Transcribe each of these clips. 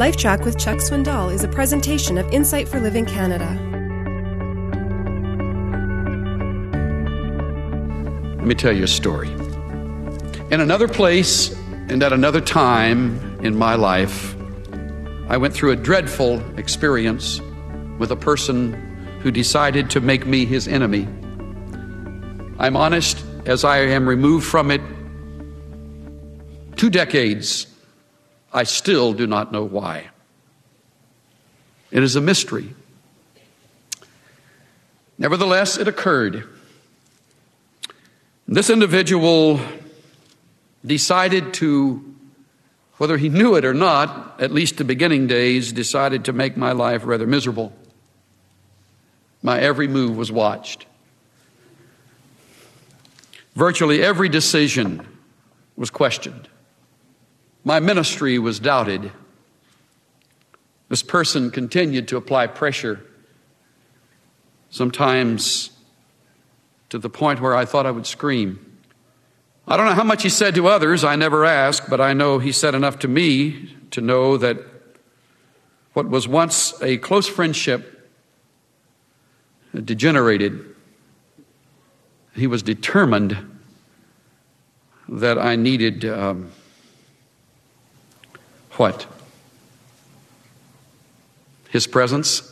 LifeTrac with Chuck Swindoll is a presentation of Insight for Living Canada. Let me tell you a story. In another place and at another time in my life, I went through a dreadful experience with a person who decided to make me his enemy. I'm honest, as I am removed from it two decades, I still do not know why. It is a mystery. Nevertheless, it occurred. This individual decided to, whether he knew it or not, at least the beginning days, decided to make my life rather miserable. My every move was watched. Virtually every decision was questioned. My ministry was doubted. This person continued to apply pressure, sometimes to the point where I thought I would scream. I don't know how much he said to others, I never asked, but I know he said enough to me to know that what was once a close friendship degenerated. He was determined that I needed um, what? His presence,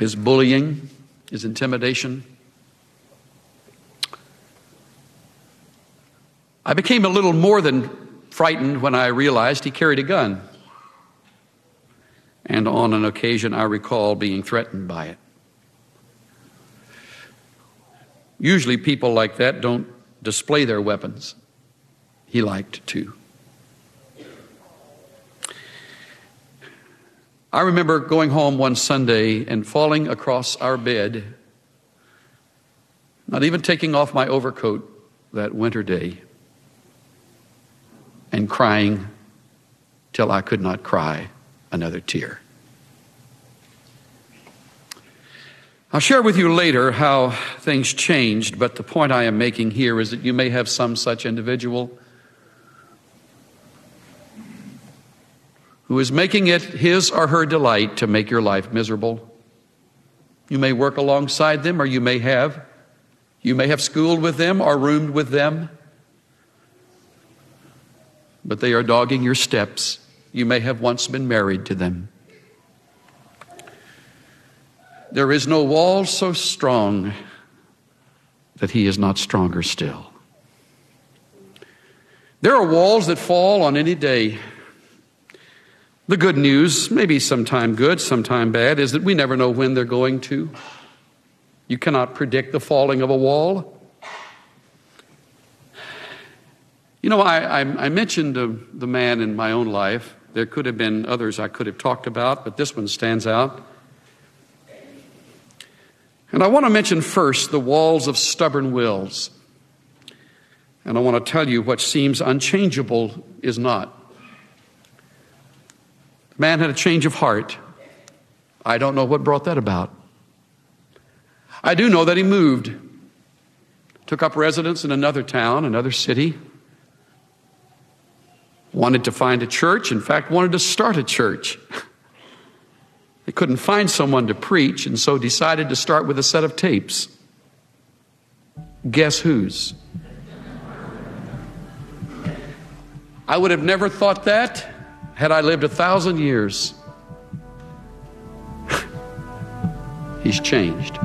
his bullying, his intimidation. I became a little more than frightened when I realized he carried a gun. And on an occasion, I recall being threatened by it. Usually, people like that don't display their weapons. He liked to. I remember going home one Sunday and falling across our bed, not even taking off my overcoat that winter day, and crying till I could not cry another tear. I'll share with you later how things changed, but the point I am making here is that you may have some such individual who is making it his or her delight to make your life miserable. You may work alongside them, or you may have. You may have schooled with them or roomed with them, but they are dogging your steps. You may have once been married to them. There is no wall so strong that he is not stronger still. There are walls that fall on any day. The good news, maybe sometime good, sometime bad, is that we never know when they're going to. You cannot predict the falling of a wall. You know, I, I, I mentioned uh, the man in my own life. There could have been others I could have talked about, but this one stands out. And I want to mention first the walls of stubborn wills. And I want to tell you what seems unchangeable is not. Man had a change of heart. I don't know what brought that about. I do know that he moved, took up residence in another town, another city, wanted to find a church, in fact, wanted to start a church. They couldn't find someone to preach, and so decided to start with a set of tapes. Guess whose? I would have never thought that had I lived a thousand years, he's changed.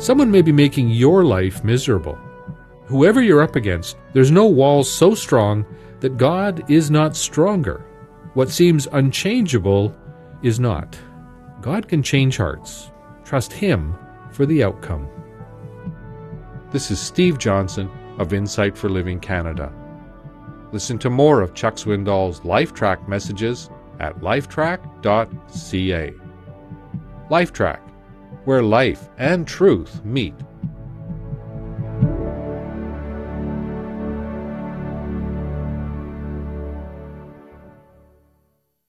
Someone may be making your life miserable. Whoever you're up against, there's no wall so strong that God is not stronger. What seems unchangeable is not. God can change hearts. Trust Him for the outcome. This is Steve Johnson of Insight for Living Canada. Listen to more of Chuck Swindoll's LifeTrac messages at lifetrac.ca. LifeTrac, where life and truth meet.